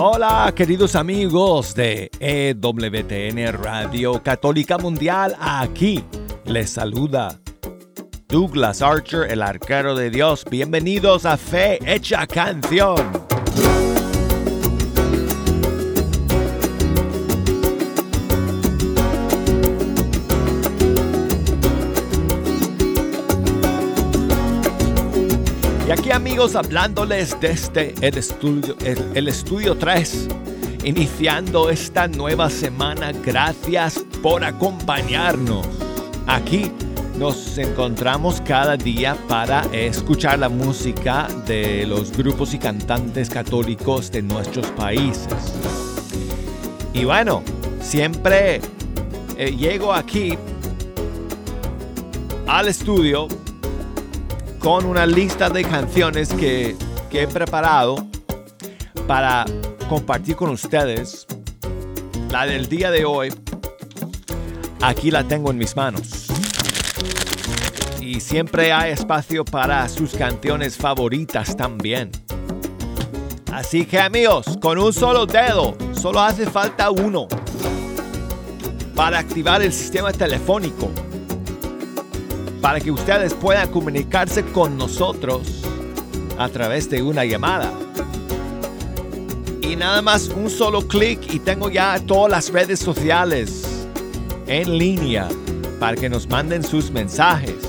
Hola queridos amigos de EWTN Radio Católica Mundial, aquí les saluda Douglas Archer, el arquero de Dios. Bienvenidos a Fe Hecha Canción. Y aquí amigos hablándoles desde el estudio, el, estudio 3, iniciando esta nueva semana. Gracias por acompañarnos. Aquí nos encontramos cada día para escuchar la música de los grupos y cantantes católicos de nuestros países. Y bueno, siempre eh, llego aquí al estudio con una lista de canciones que, he preparado para compartir con ustedes. La del día de hoy, aquí la tengo en mis manos. Y siempre hay espacio para sus canciones favoritas también. Así que amigos, con un solo dedo, solo hace falta uno para activar el sistema telefónico para que ustedes puedan comunicarse con nosotros a través de una llamada. Y nada más un solo clic y tengo ya todas las redes sociales en línea para que nos manden sus mensajes.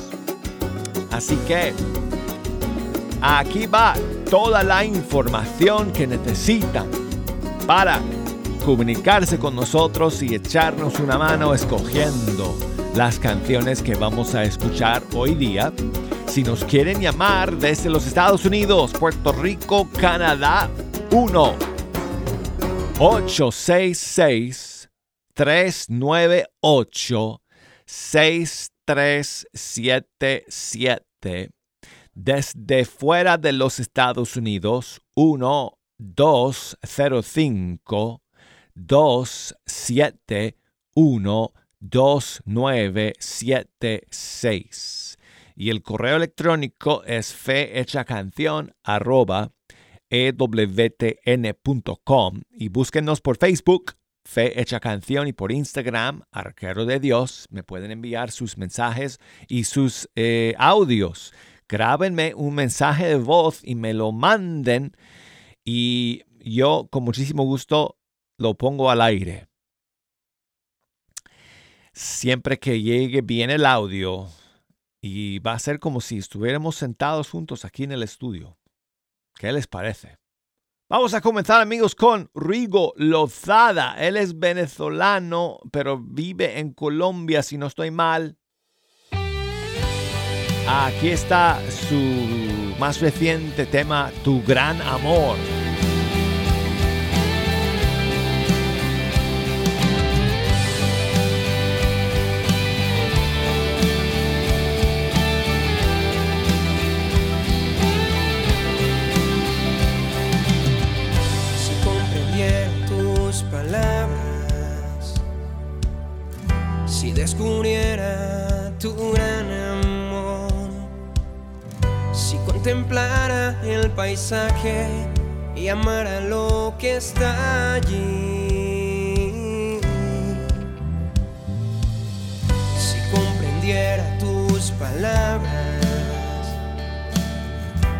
Así que aquí va toda la información que necesitan para comunicarse con nosotros y echarnos una mano escogiendo las canciones que vamos a escuchar hoy día. Si nos quieren llamar desde los Estados Unidos, Puerto Rico, Canadá, 1 866 398 6377 desde fuera de los Estados Unidos 1 205 271 2976. Y el correo electrónico es fehechacanción arroba ewtn.com y búsquenos por Facebook, Fe Hecha Canción, y por Instagram, Arquero de Dios. Me pueden enviar sus mensajes y sus eh, audios. Grábenme un mensaje de voz y me lo manden y yo con muchísimo gusto lo pongo al aire siempre que llegue bien el audio y va a ser como si estuviéramos sentados juntos aquí en el estudio. ¿Qué les parece? Vamos a comenzar amigos con Rigo Lozada. Él es venezolano, pero vive en Colombia, si no estoy mal. Aquí está su más reciente tema, Tu Gran Amor. Descubriera tu gran amor, si contemplara el paisaje y amara lo que está allí, si comprendiera tus palabras,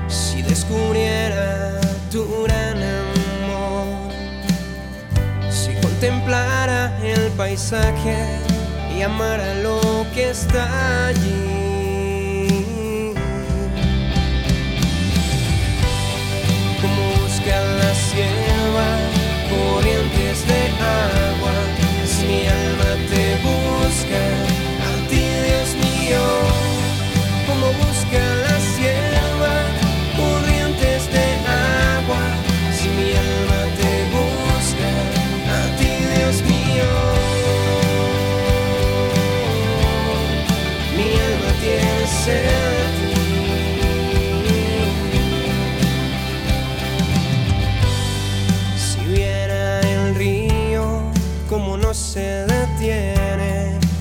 si descubriera tu gran amor, si contemplara el paisaje y amar a lo que está allí. Como busca la sierva corrientes de agua, si mi alma te busca, a ti Dios mío, como busca la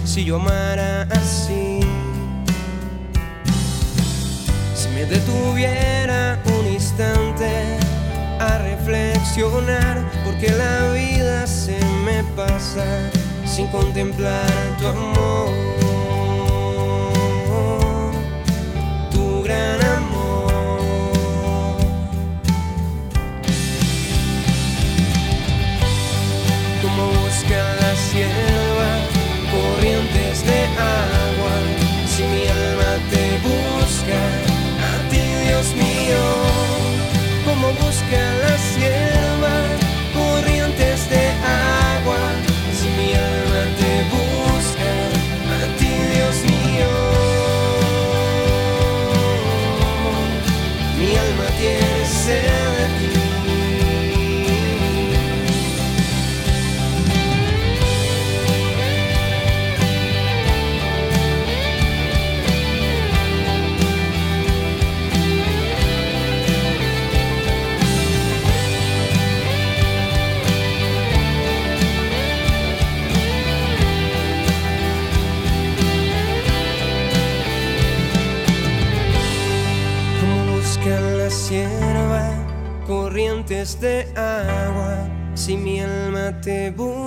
si yo amara así. Si me detuviera un instante a reflexionar, porque la vida se me pasa sin contemplar tu amor, tu gran amor. Sierva corrientes de agua, si mi alma te busca, a ti Dios mío, como busca la de agua. Si mi alma te busca,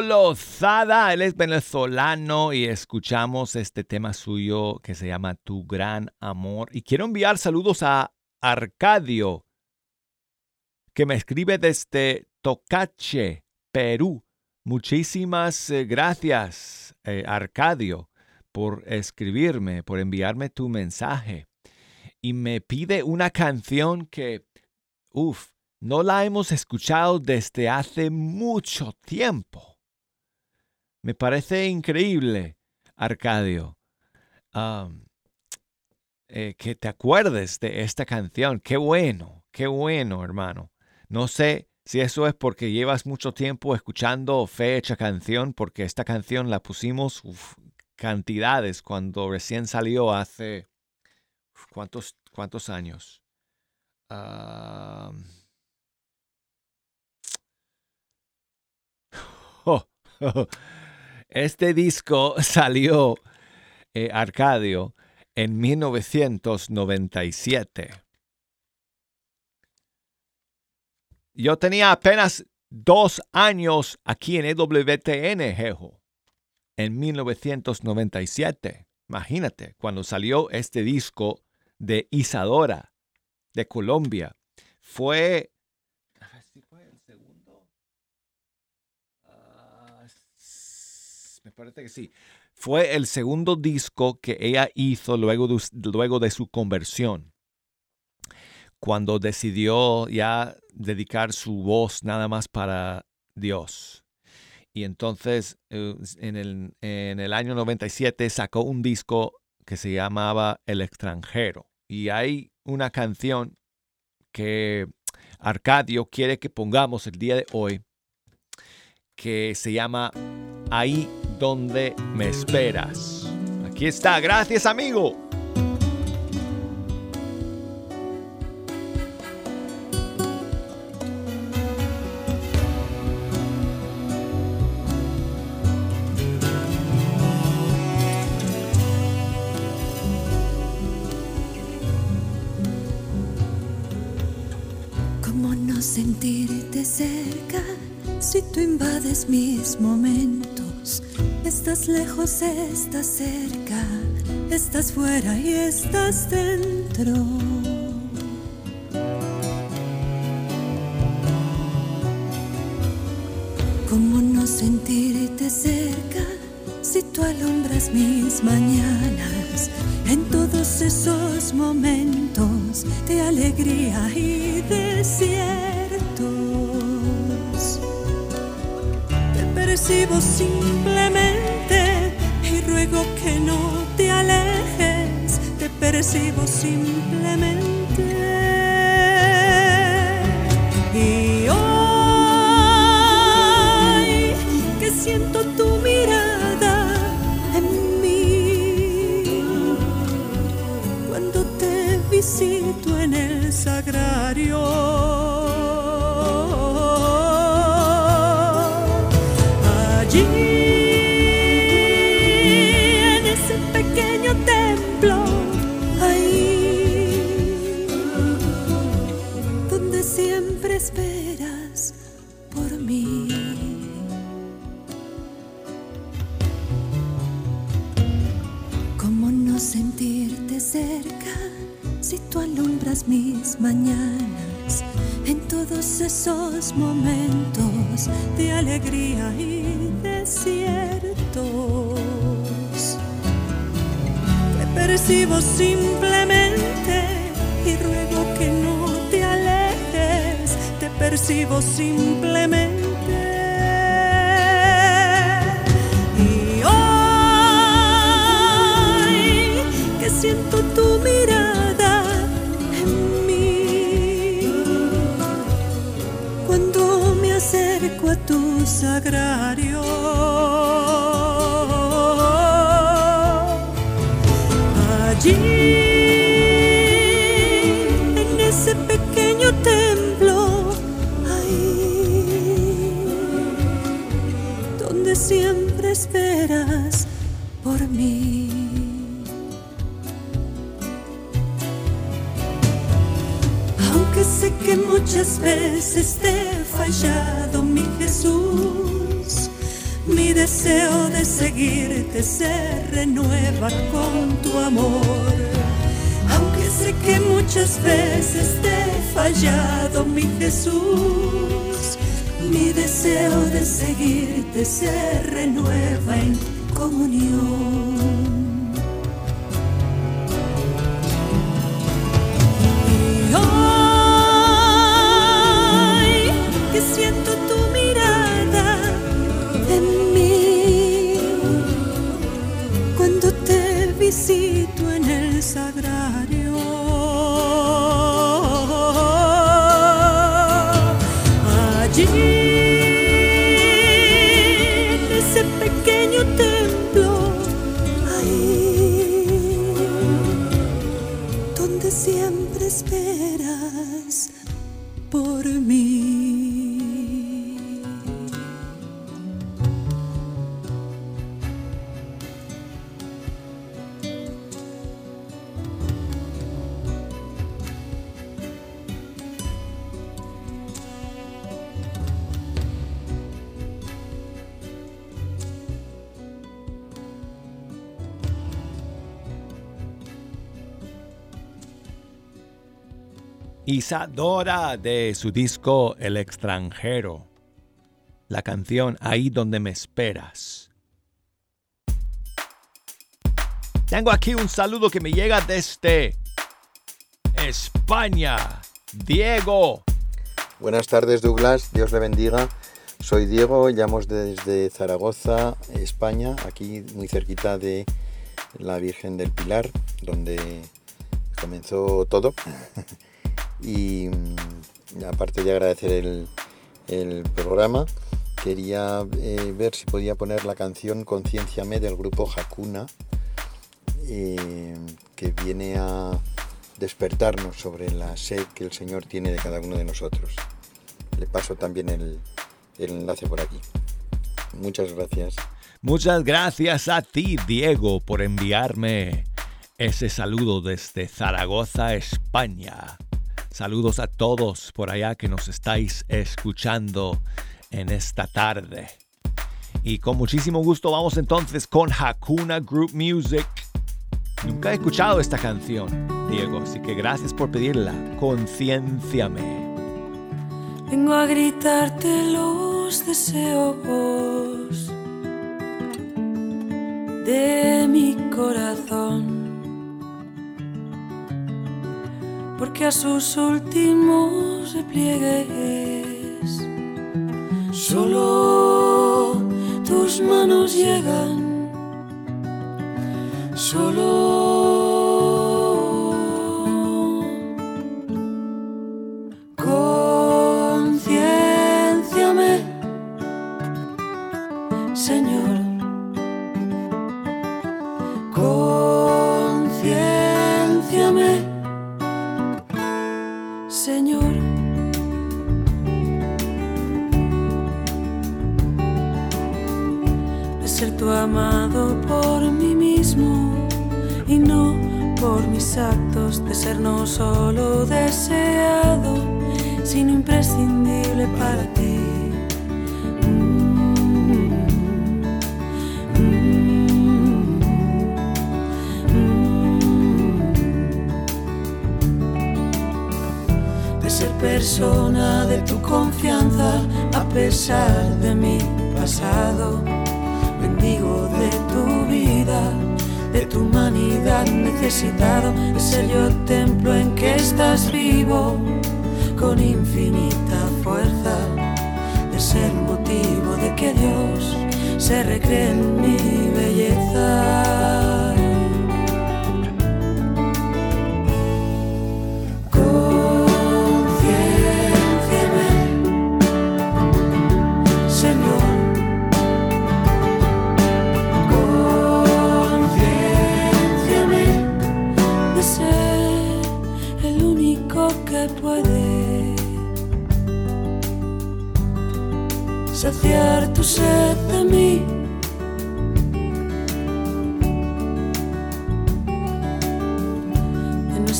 Lozada, él es venezolano y escuchamos este tema suyo que se llama Tu Gran Amor. Y quiero enviar saludos a Arcadio, que me escribe desde Tocache, Perú. Muchísimas eh, gracias, eh, Arcadio, por escribirme, por enviarme tu mensaje. Y me pide una canción que, uff, no la hemos escuchado desde hace mucho tiempo. Me parece increíble, Arcadio, eh, que te acuerdes de esta canción. Qué bueno, qué bueno, hermano. No sé si eso es porque llevas mucho tiempo escuchando fecha canción, porque esta canción la pusimos cantidades cuando recién salió hace cuántos, cuántos años. Este disco salió, eh, Arcadio, en 1997. Yo tenía apenas dos años aquí en EWTN, Jejo, en 1997. Imagínate, cuando salió este disco de Isadora, de Colombia. Fue... a ver si fue el segundo. Ah, s- me Fue el segundo disco que ella hizo luego de, luego de su conversión. Cuando decidió ya dedicar su voz nada más para Dios. Y entonces eh, en el, en el año 97 sacó un disco que se llamaba El extranjero. Y hay una canción que Arcadio quiere que pongamos el día de hoy que se llama Ahí donde me esperas. Aquí está, gracias amigo. ¿Cómo no sentirte cerca si tú invades mis momentos? Estás lejos, estás cerca, estás fuera y estás dentro. ¿Cómo no sentirte cerca si tú alumbras mis mañanas en todos esos momentos de alegría y desiertos? Te percibo simplemente ruego que no te alejes, te percibo simplemente. Y hoy que siento tu mirada en mí, cuando te visito en el sagrario. Esos momentos de alegría y desiertos? Te percibo simplemente y ruego que no te alejes, te percibo simplemente. Y hoy que siento tu mirada sagrario. Seguirte se renueva con tu amor. Aunque sé que muchas veces te he fallado, mi Jesús, mi deseo de seguirte se renueva en comunión. Isadora de su disco El extranjero. La canción Ahí donde me esperas. Tengo aquí un saludo que me llega desde España. Diego. Buenas tardes Douglas, Dios le bendiga. Soy Diego, llamo desde Zaragoza, España, aquí muy cerquita de la Virgen del Pilar, donde comenzó todo. y mm, aparte de agradecer el, programa, quería eh, ver si podía poner la canción Concienciame del grupo Hakuna, eh, que viene a despertarnos sobre la sed que el Señor tiene de cada uno de nosotros. Le paso también el, el enlace por aquí. Muchas gracias. Muchas gracias a ti, Diego, por enviarme ese saludo desde Zaragoza, España. Saludos a todos por allá que nos estáis escuchando en esta tarde. Y con muchísimo gusto vamos entonces con Hakuna Group Music. Nunca he escuchado esta canción, Diego, así que gracias por pedirla. Concienciame. Vengo a gritarte lo los deseos de mi corazón, porque a sus últimos repliegues solo tus manos llegan, solo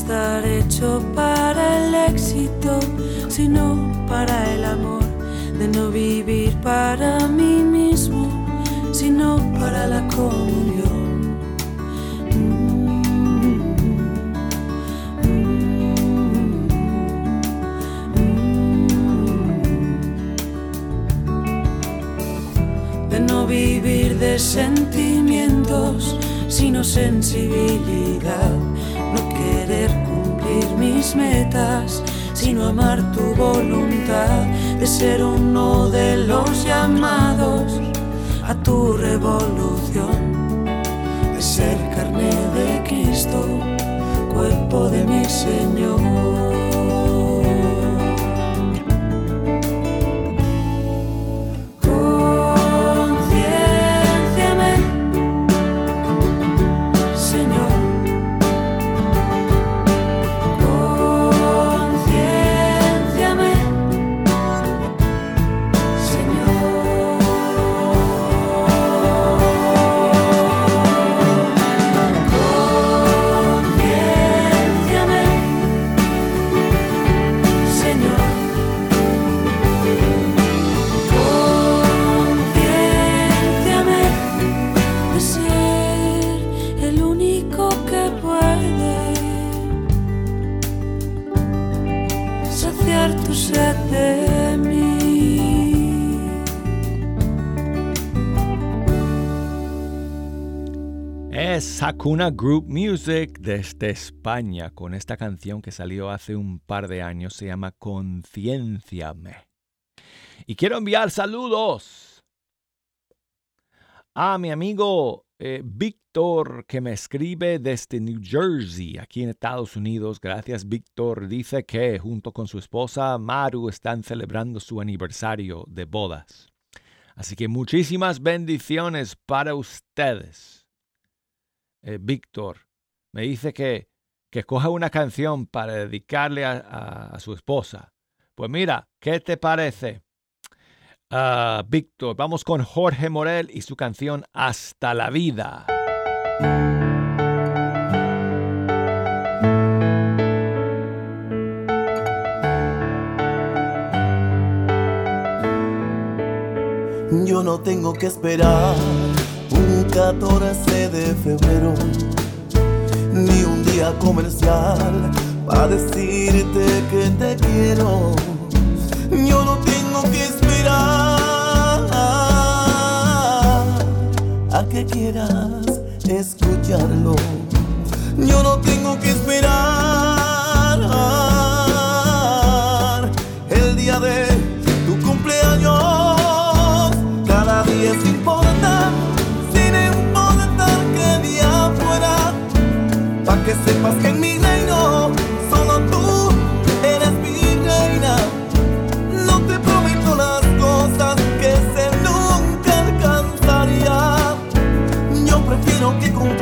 estar hecho para el éxito, sino para el amor. De no vivir para mí mismo, sino para la comunión. de sentimientos, sino sensibilidad. Mis metas, sino amar tu voluntad. De ser uno de los llamados a tu revolución. De ser carne de Cristo, cuerpo de mi Señor. Hakuna Group Music desde España con esta canción que salió hace un par de años, se llama Concienciame. Y quiero enviar saludos a mi amigo eh, Víctor que me escribe desde New Jersey, aquí en Estados Unidos. Gracias Víctor. Dice que junto con su esposa Maru están celebrando su aniversario de bodas. Así que muchísimas bendiciones para ustedes. Eh, Víctor, me dice que, que escoja una canción para dedicarle a, su esposa. Pues mira, ¿qué te parece? Ah, Víctor, vamos con Jorge Morel y su canción Hasta la vida. Yo no tengo que esperar 14 de febrero, ni un día comercial para decirte que te quiero. Yo no tengo que esperar a que quieras escucharlo. Yo no tengo que esperar. Sepas que en mi reino solo tú eres mi reina. No te prometo las cosas que sé nunca alcanzaría. Yo prefiero que comprendas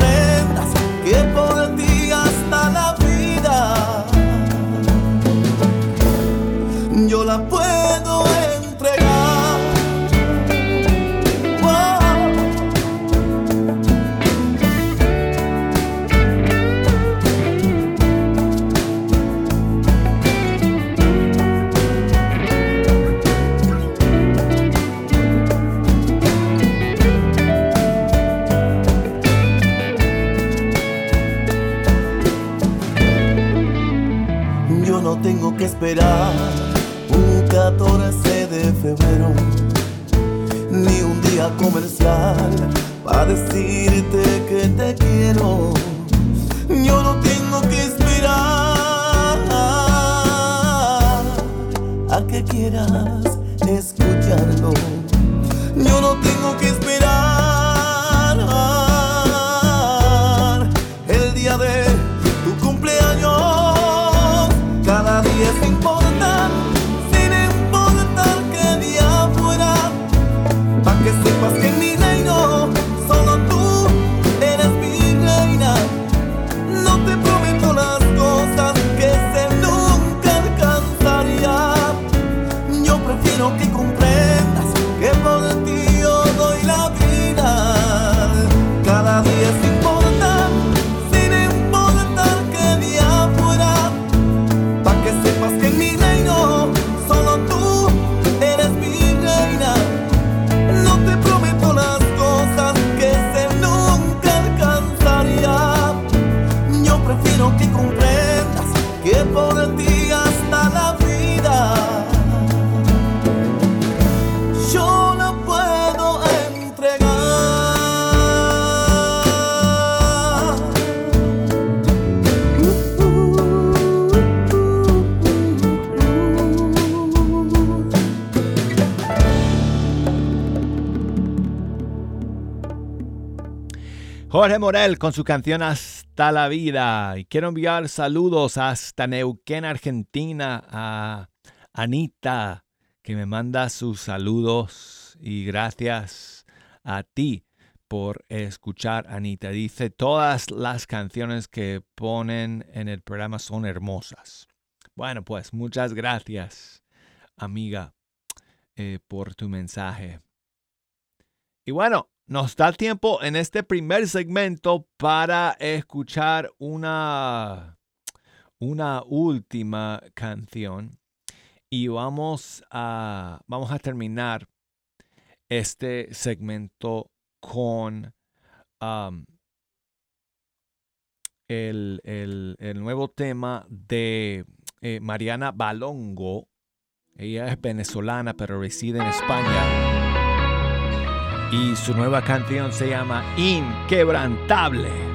Jorge Morel con su canción Hasta la vida. Y quiero enviar saludos hasta Neuquén, Argentina, a Anita, que me manda sus saludos y gracias a ti por escuchar, Anita. Dice, todas las canciones que ponen en el programa son hermosas. Bueno, pues muchas gracias, amiga, eh, por tu mensaje. Y bueno, nos da tiempo en este primer segmento para escuchar una, una última canción. Y vamos a, vamos a terminar este segmento con um, el, el- el nuevo tema de eh, Mariana Balongo. Ella es venezolana pero reside en España. Y su nueva canción se llama Inquebrantable.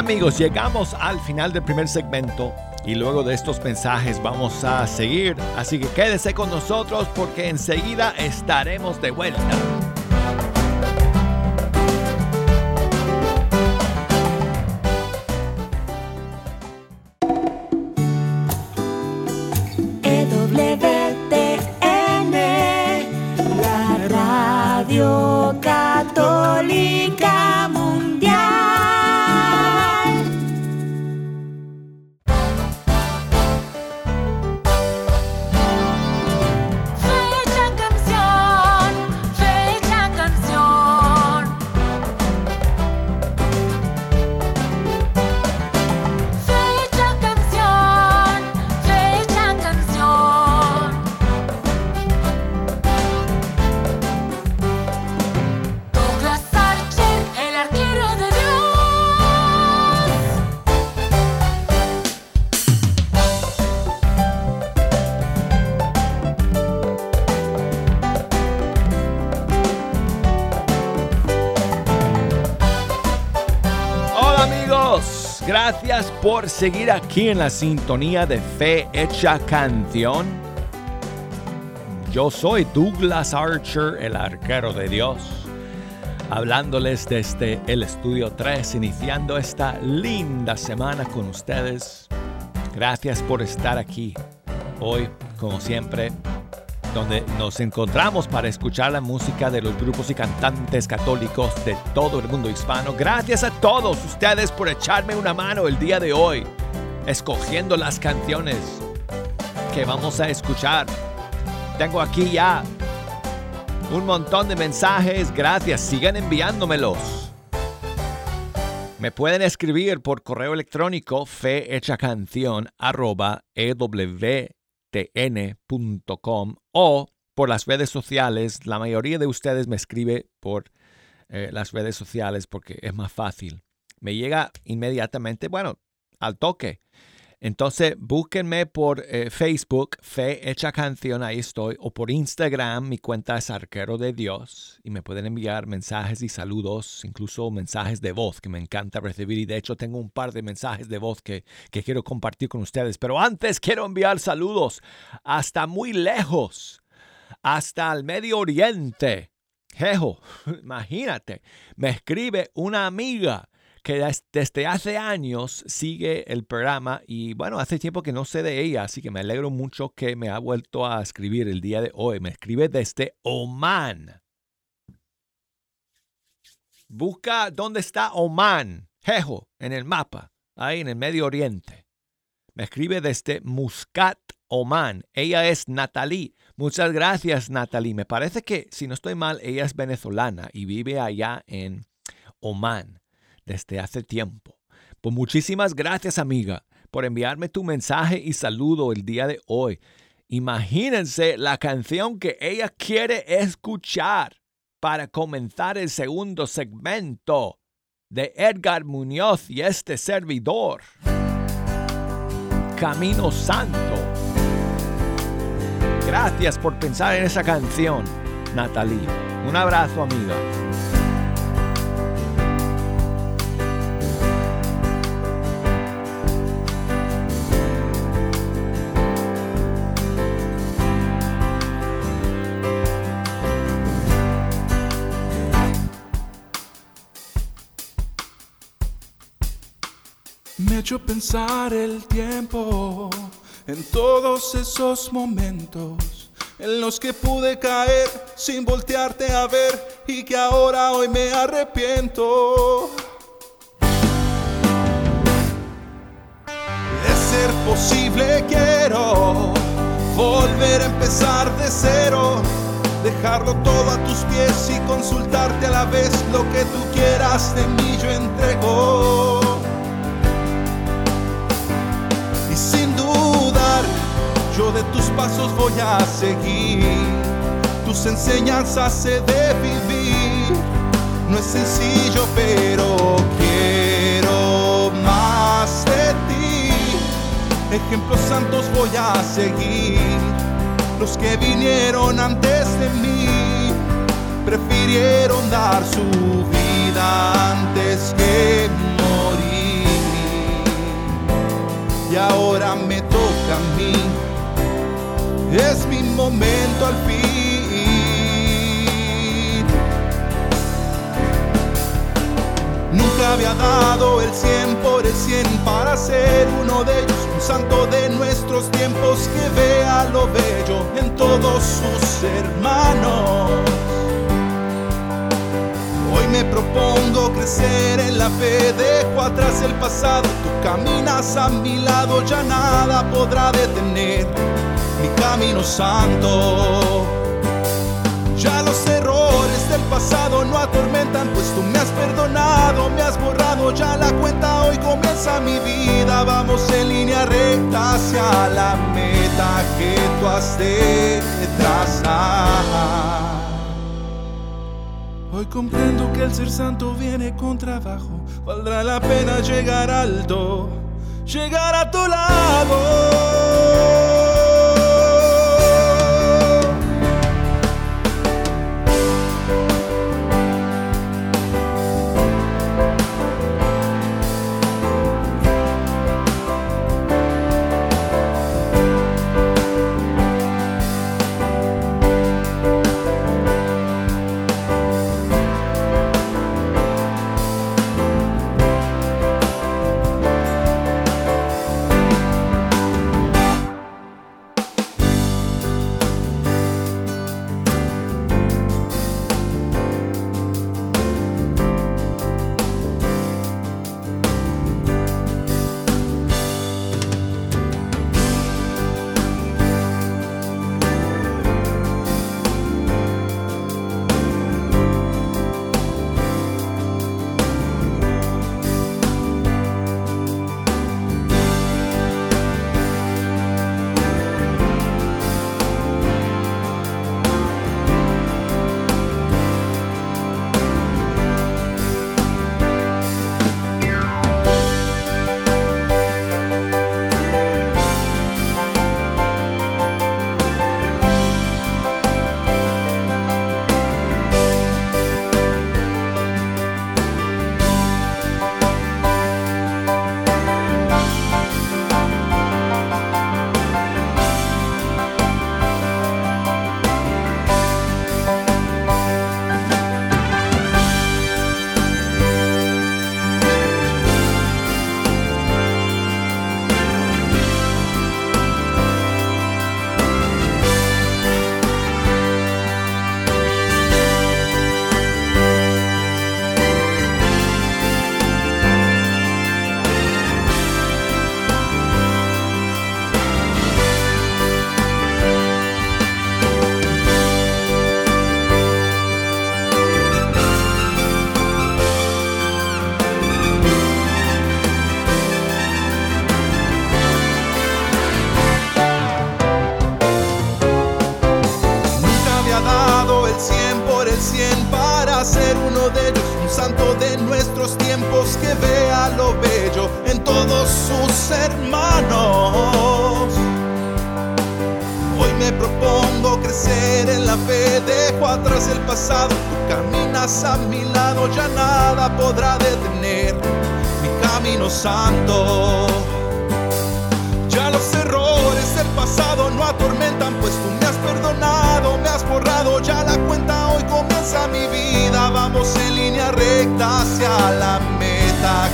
Amigos, llegamos al final del primer segmento y luego de estos mensajes vamos a seguir, así que quédese con nosotros porque enseguida estaremos de vuelta. Por seguir aquí en la sintonía de Fe Hecha Canción. Yo soy Douglas Archer, el arquero de Dios, hablándoles desde el estudio 3, iniciando esta linda semana con ustedes. Gracias por estar aquí. Hoy, como siempre, donde nos encontramos para escuchar la música de los grupos y cantantes católicos de todo el mundo hispano. Gracias a todos ustedes por echarme una mano el día de hoy, escogiendo las canciones que vamos a escuchar. Tengo aquí ya un montón de mensajes, gracias, sigan enviándomelos. Me pueden escribir por correo electrónico fehechacanción.ewtn.com tn.com o por las redes sociales. La mayoría de ustedes me escribe por eh, las redes sociales porque es más fácil. Me llega inmediatamente, bueno, al toque. Entonces, búsquenme por eh, Facebook, Fe Hecha Canción, ahí estoy, o por Instagram, mi cuenta es Arquero de Dios, y me pueden enviar mensajes y saludos, incluso mensajes de voz que me encanta recibir, y de hecho tengo un par de mensajes de voz que, que quiero compartir con ustedes. Pero antes quiero enviar saludos hasta muy lejos, hasta el Medio Oriente. Jejo, imagínate, me escribe una amiga que desde hace años sigue el programa y bueno, hace tiempo que no sé de ella, así que me alegro mucho que me ha vuelto a escribir el día de hoy. Me escribe desde Oman. Busca dónde está Oman, Jejo, en el mapa, ahí en el Medio Oriente. Me escribe desde Muscat, Oman. Ella es Natalie. Muchas gracias, Natalie. Me parece que, si no estoy mal, ella es venezolana y vive allá en Oman desde hace tiempo. Pues muchísimas gracias amiga por enviarme tu mensaje y saludo el día de hoy. Imagínense la canción que ella quiere escuchar para comenzar el segundo segmento de Edgar Muñoz y este servidor. Camino Santo. Gracias por pensar en esa canción, Natalie. Un abrazo, amiga. Pensar el tiempo en todos esos momentos en los que pude caer sin voltearte a ver y que ahora hoy me arrepiento. De ser posible quiero volver a empezar de cero, dejarlo todo a tus pies y consultarte a la vez lo que tú quieras de mí yo entrego. Yo de tus pasos voy a seguir, tus enseñanzas he de vivir. No es sencillo, pero quiero más de ti. Ejemplos santos voy a seguir, los que vinieron antes de mí prefirieron dar su vida antes que morir. y ahora me toca a mí. Es mi momento al fin. Nunca había dado el 100 por el 100 para ser uno de ellos, un santo de nuestros tiempos que vea lo bello en todos sus hermanos. Hoy me propongo crecer en la fe, dejo atrás el pasado, tú caminas a mi lado, ya nada podrá detener mi camino santo. Ya los errores del pasado no atormentan, pues tú me has perdonado, me has borrado ya la cuenta, hoy comienza mi vida, vamos en línea recta hacia la meta que tú has de trazar. Hoy comprendo que el ser santo viene con trabajo, valdrá la pena llegar alto, llegar a tu lado.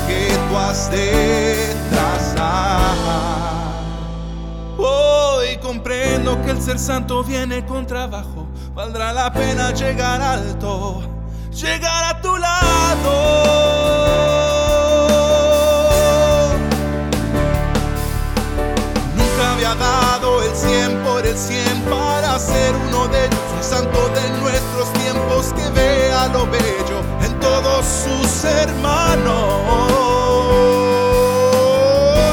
Que tú has de trazar. Hoy comprendo que el ser santo viene con trabajo, valdrá la pena llegar alto, llegar a tu lado. Nunca había dado el 100 por el 100 para ser uno de ellos, un santo de nuestros tiempos que vea lo bello en todos sus hermanos.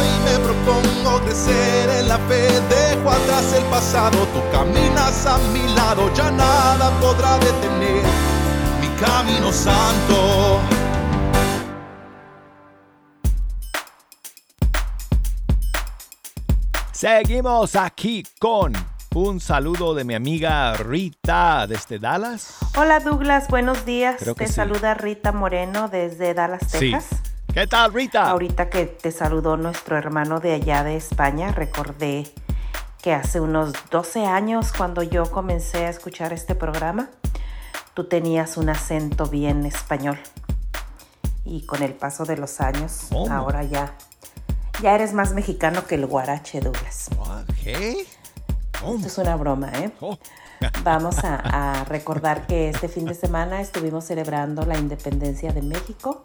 Y me propongo crecer en la fe, dejo atrás el pasado, tú caminas a mi lado, ya nada podrá detener mi camino santo. Seguimos aquí con un saludo de mi amiga Rita desde Dallas. Hola Douglas, buenos días. Creo Te sí. saluda Rita Moreno desde Dallas, Sí, Texas. ¿Qué tal, Rita? Ahorita que te saludó nuestro hermano de allá de España, recordé que hace unos 12 años cuando yo comencé a escuchar este programa, tú tenías un acento bien español. Y con el paso de los años, ¿Cómo? ahora ya, ya eres más mexicano que el guarache, Douglas. ¿Qué? Esto es una broma, ¿eh? Oh. Vamos a, a recordar que este fin de semana estuvimos celebrando la independencia de México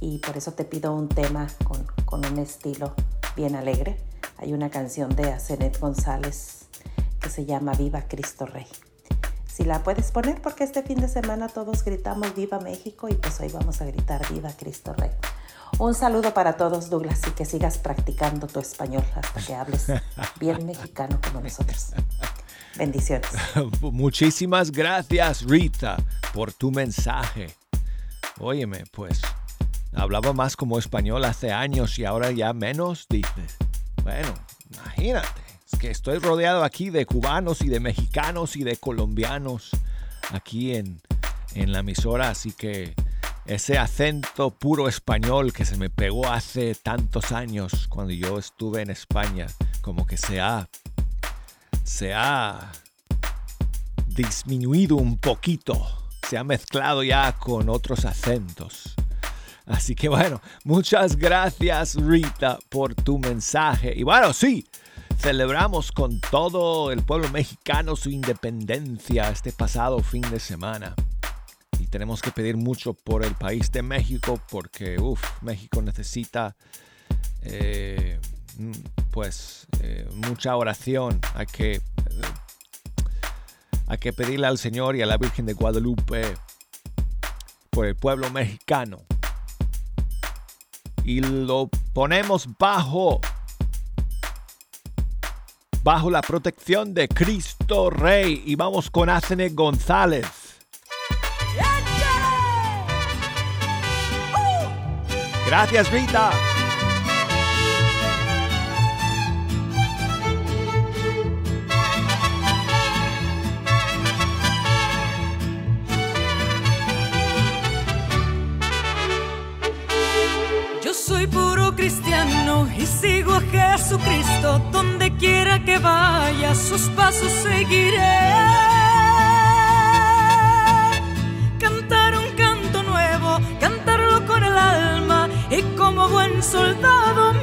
y por eso te pido un tema con, con un estilo bien alegre. Hay una canción de Azenet González que se llama Viva Cristo Rey. Si la puedes poner porque este fin de semana todos gritamos Viva México y pues hoy vamos a gritar Viva Cristo Rey. Un saludo para todos, Douglas, y que sigas practicando tu español hasta que hables bien mexicano como nosotros. Bendiciones. Muchísimas gracias, Rita, por tu mensaje. Óyeme, pues hablaba más como español hace años y ahora ya menos, dices. Bueno, imagínate. Que estoy rodeado aquí de cubanos y de mexicanos y de colombianos aquí en, en la emisora, así que ese acento puro español que se me pegó hace tantos años cuando yo estuve en España, como que se ha, se ha disminuido un poquito, se ha mezclado ya con otros acentos. Así que bueno, muchas gracias Rita por tu mensaje. Y bueno, sí, celebramos con todo el pueblo mexicano su independencia este pasado fin de semana. Y tenemos que pedir mucho por el país de México porque, uff, México necesita eh, mm, pues eh, mucha oración. Hay que, eh, hay que pedirle al Señor y a la Virgen de Guadalupe por el pueblo mexicano y lo ponemos bajo bajo la protección de Cristo Rey y vamos con Acene González. Gracias Rita. Yo soy puro cristiano y sigo a Jesucristo. Donde quiera que vaya, sus pasos seguiré. Cantar un canto nuevo, cantarlo con el alma. Y como buen soldado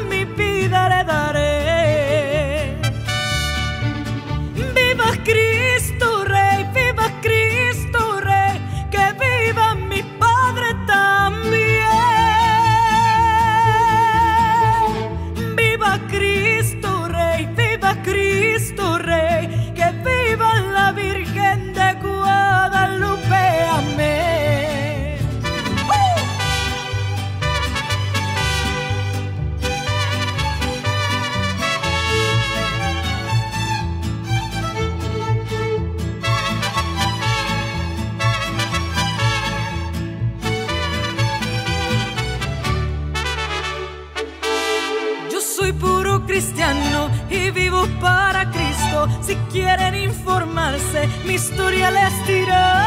mi historia les dirá.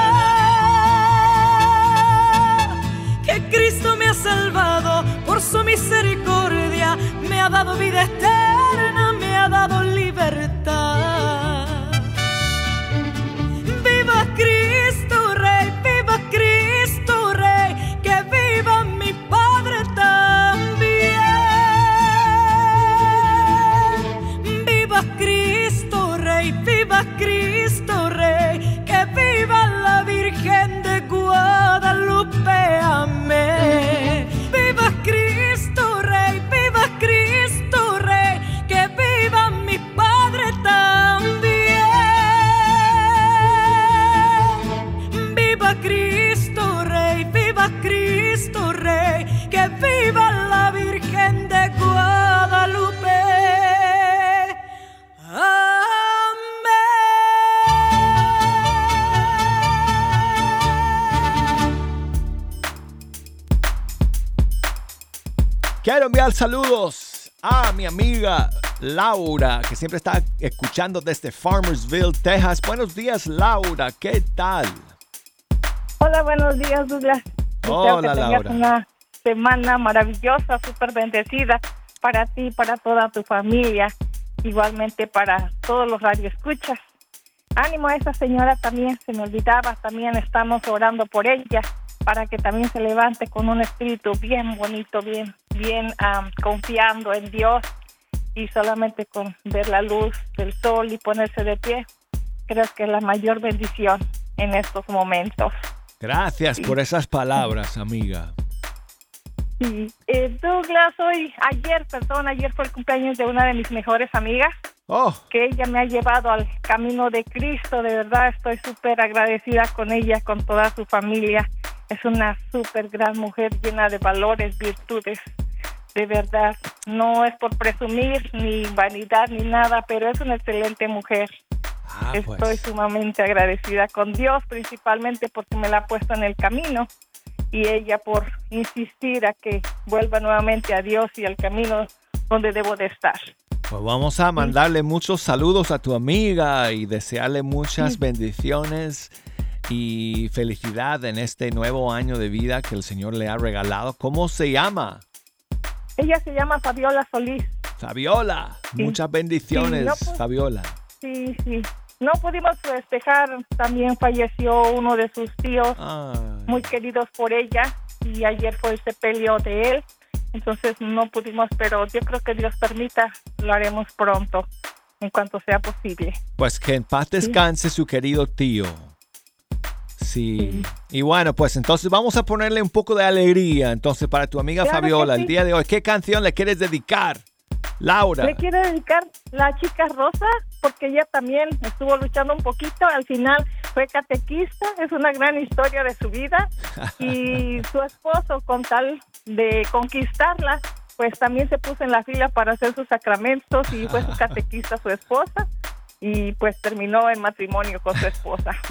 Que Cristo me ha salvado por su misericordia, me ha dado vida eterna, me ha dado libertad. Amiga Laura, que siempre está escuchando desde Farmersville, Texas. Buenos días, Laura. ¿Qué tal? Hola, buenos días, Douglas. Hola, que Laura. una semana maravillosa, súper bendecida para ti, para toda tu familia, igualmente para todos los radioescuchas. Ánimo a esa señora también, se me olvidaba, también estamos orando por ella para que también se levante con un espíritu bien bonito, bien, bien am, confiando en Dios y solamente con ver la luz del sol y ponerse de pie, creo que es la mayor bendición en estos momentos. Gracias por esas palabras, amiga. Sí, eh, Douglas, hoy, ayer, perdón, ayer fue el cumpleaños de una de mis mejores amigas, Oh, que ella me ha llevado al camino de Cristo, de verdad estoy súper agradecida con ella, con toda su familia. Es una súper gran mujer llena de valores, virtudes, de verdad. No es por presumir, ni vanidad, ni nada, pero es una excelente mujer. ah, Estoy pues. sumamente agradecida con Dios, principalmente porque me la ha puesto en el camino y ella por insistir a que vuelva nuevamente a Dios y al camino donde debo de estar. Pues vamos a mandarle muchos saludos a tu amiga y desearle muchas bendiciones y felicidad en este nuevo año de vida que el Señor le ha regalado. ¿Cómo se llama? Ella se llama Fabiola Solís. Fabiola. Sí. Muchas bendiciones, Sí, no, pues- Fabiola. Sí, sí. No pudimos festejar, también falleció uno de sus tíos Ay, muy queridos por ella y ayer fue el sepelio de él. Entonces no pudimos, pero yo creo que Dios permita, lo haremos pronto, en cuanto sea posible. Pues que en paz descanse su querido tío. Sí. Y bueno, pues entonces vamos a ponerle un poco de alegría. Entonces, para tu amiga Claro Fabiola, el día de hoy, ¿qué canción le quieres dedicar? Laura. Le quiero dedicar la chica Rosa porque ella también estuvo luchando un poquito. Al final fue catequista. Es una gran historia de su vida. Y su esposo, con tal de conquistarla, pues también se puso en la fila para hacer sus sacramentos y fue su catequista su esposa. Y pues terminó en matrimonio con su esposa.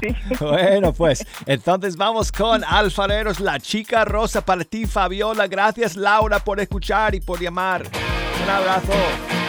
Sí. Bueno, pues entonces vamos con Alfareros, la chica rosa para ti, Fabiola. Gracias, Laura, por escuchar y por llamar. Un abrazo.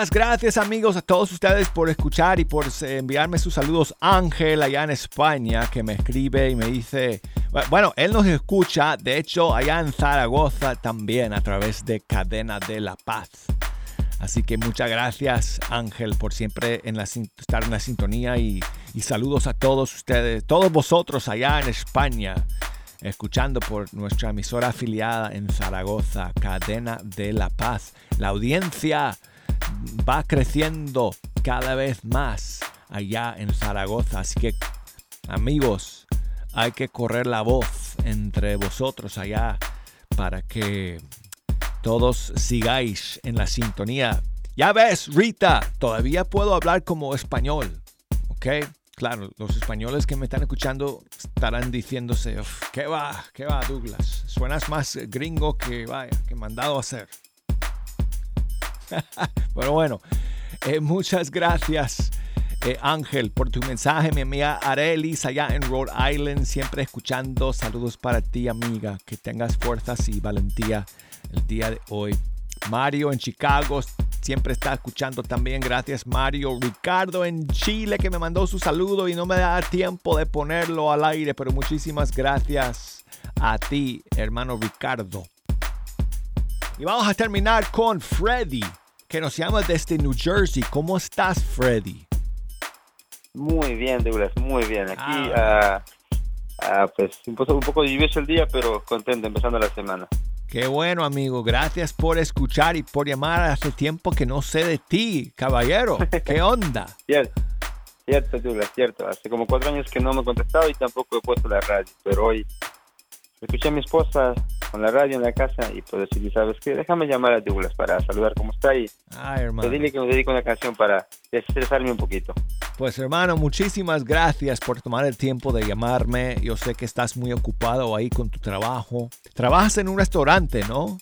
Las gracias amigos a todos ustedes por escuchar y por eh, enviarme sus saludos. Ángel allá en España que me escribe y me dice, bueno, él nos escucha, de hecho allá en Zaragoza también a través de Cadena de la Paz. Así que muchas gracias Ángel por siempre en la, estar en la sintonía y, y saludos a todos ustedes, todos vosotros allá en España escuchando por nuestra emisora afiliada en Zaragoza, Cadena de la Paz. La audiencia va creciendo cada vez más allá en Zaragoza, así que amigos, hay que correr la voz entre vosotros allá para que todos sigáis en la sintonía. Ya ves, Rita, todavía puedo hablar como español, ¿ok? claro, los españoles que me están escuchando estarán diciéndose, ¿qué va? ¿Qué va, Douglas? Suenas más gringo que, vaya, que mandado a hacer. Pero bueno, eh, muchas gracias. Eh, Ángel, por tu mensaje, mi amiga Arelis allá en Rhode Island, siempre escuchando. Saludos para ti, amiga. Que tengas fuerzas y valentía el día de hoy. Mario en Chicago siempre está escuchando también. Gracias Mario. Ricardo en Chile que me mandó su saludo y no me da tiempo de ponerlo al aire, pero muchísimas gracias a ti, hermano Ricardo. Y vamos a terminar con Freddy, que nos llama desde New Jersey. ¿Cómo estás, Freddy? Muy bien, Douglas, muy bien. Aquí, ah. Ah, pues un poco, un poco lluvioso el día, pero contento empezando la semana. Qué bueno, amigo. Gracias por escuchar y por llamar. Hace tiempo que no sé de ti, caballero. ¿Qué onda? cierto, cierto, Douglas, cierto. Hace como cuatro años que no me he contestado y tampoco he puesto la radio. Pero hoy escuché a mi esposa con la radio en la casa y pues decidí, ¿sabes qué? Déjame llamar a Douglas para saludar cómo está y Ay, hermano. pedirle que me dedique una canción para desestresarme un poquito. Pues hermano, muchísimas gracias por tomar el tiempo de llamarme. Yo sé que estás muy ocupado ahí con tu trabajo. Trabajas en un restaurante, ¿no?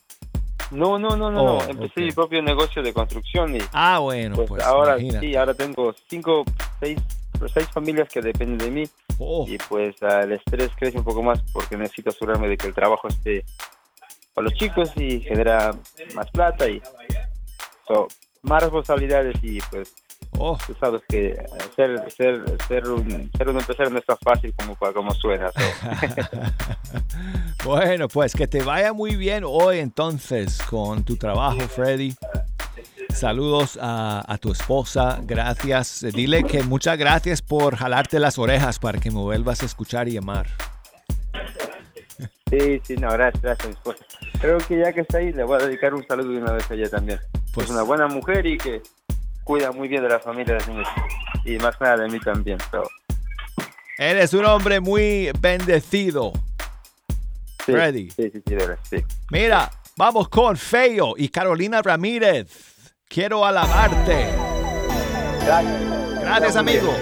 No, no, no, no, Oh. Empecé mi propio negocio de construcción y Ah, bueno, pues, pues, ahora imagínate. sí, ahora tengo cinco, seis, seis familias que dependen de mí Oh, y pues el estrés crece un poco más porque necesito asegurarme de que el trabajo esté para los chicos y genera más plata y so, más responsabilidades y pues oh, tú sabes que ser ser ser un ser un empresario no es tan fácil como como suena so. bueno, pues que te vaya muy bien hoy entonces con tu trabajo, Freddy. Saludos a, a tu esposa, gracias. Dile que muchas gracias por jalarte las orejas para que me vuelvas a escuchar y llamar. sí sí no gracias gracias esposa creo que ya que está ahí le voy a dedicar un saludo de una vez a ella también Pues- es una buena mujer y que cuida muy bien de la familia de niños y más nada de mí también Eres un hombre muy bendecido. sí, Freddy. sí sí sí de verdad, sí Mira, vamos con Feo y Carolina Ramírez. Quiero alabarte. gracias amigo.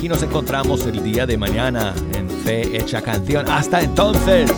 Aquí nos encontramos el día de mañana en Fe Hecha Canción. Hasta entonces.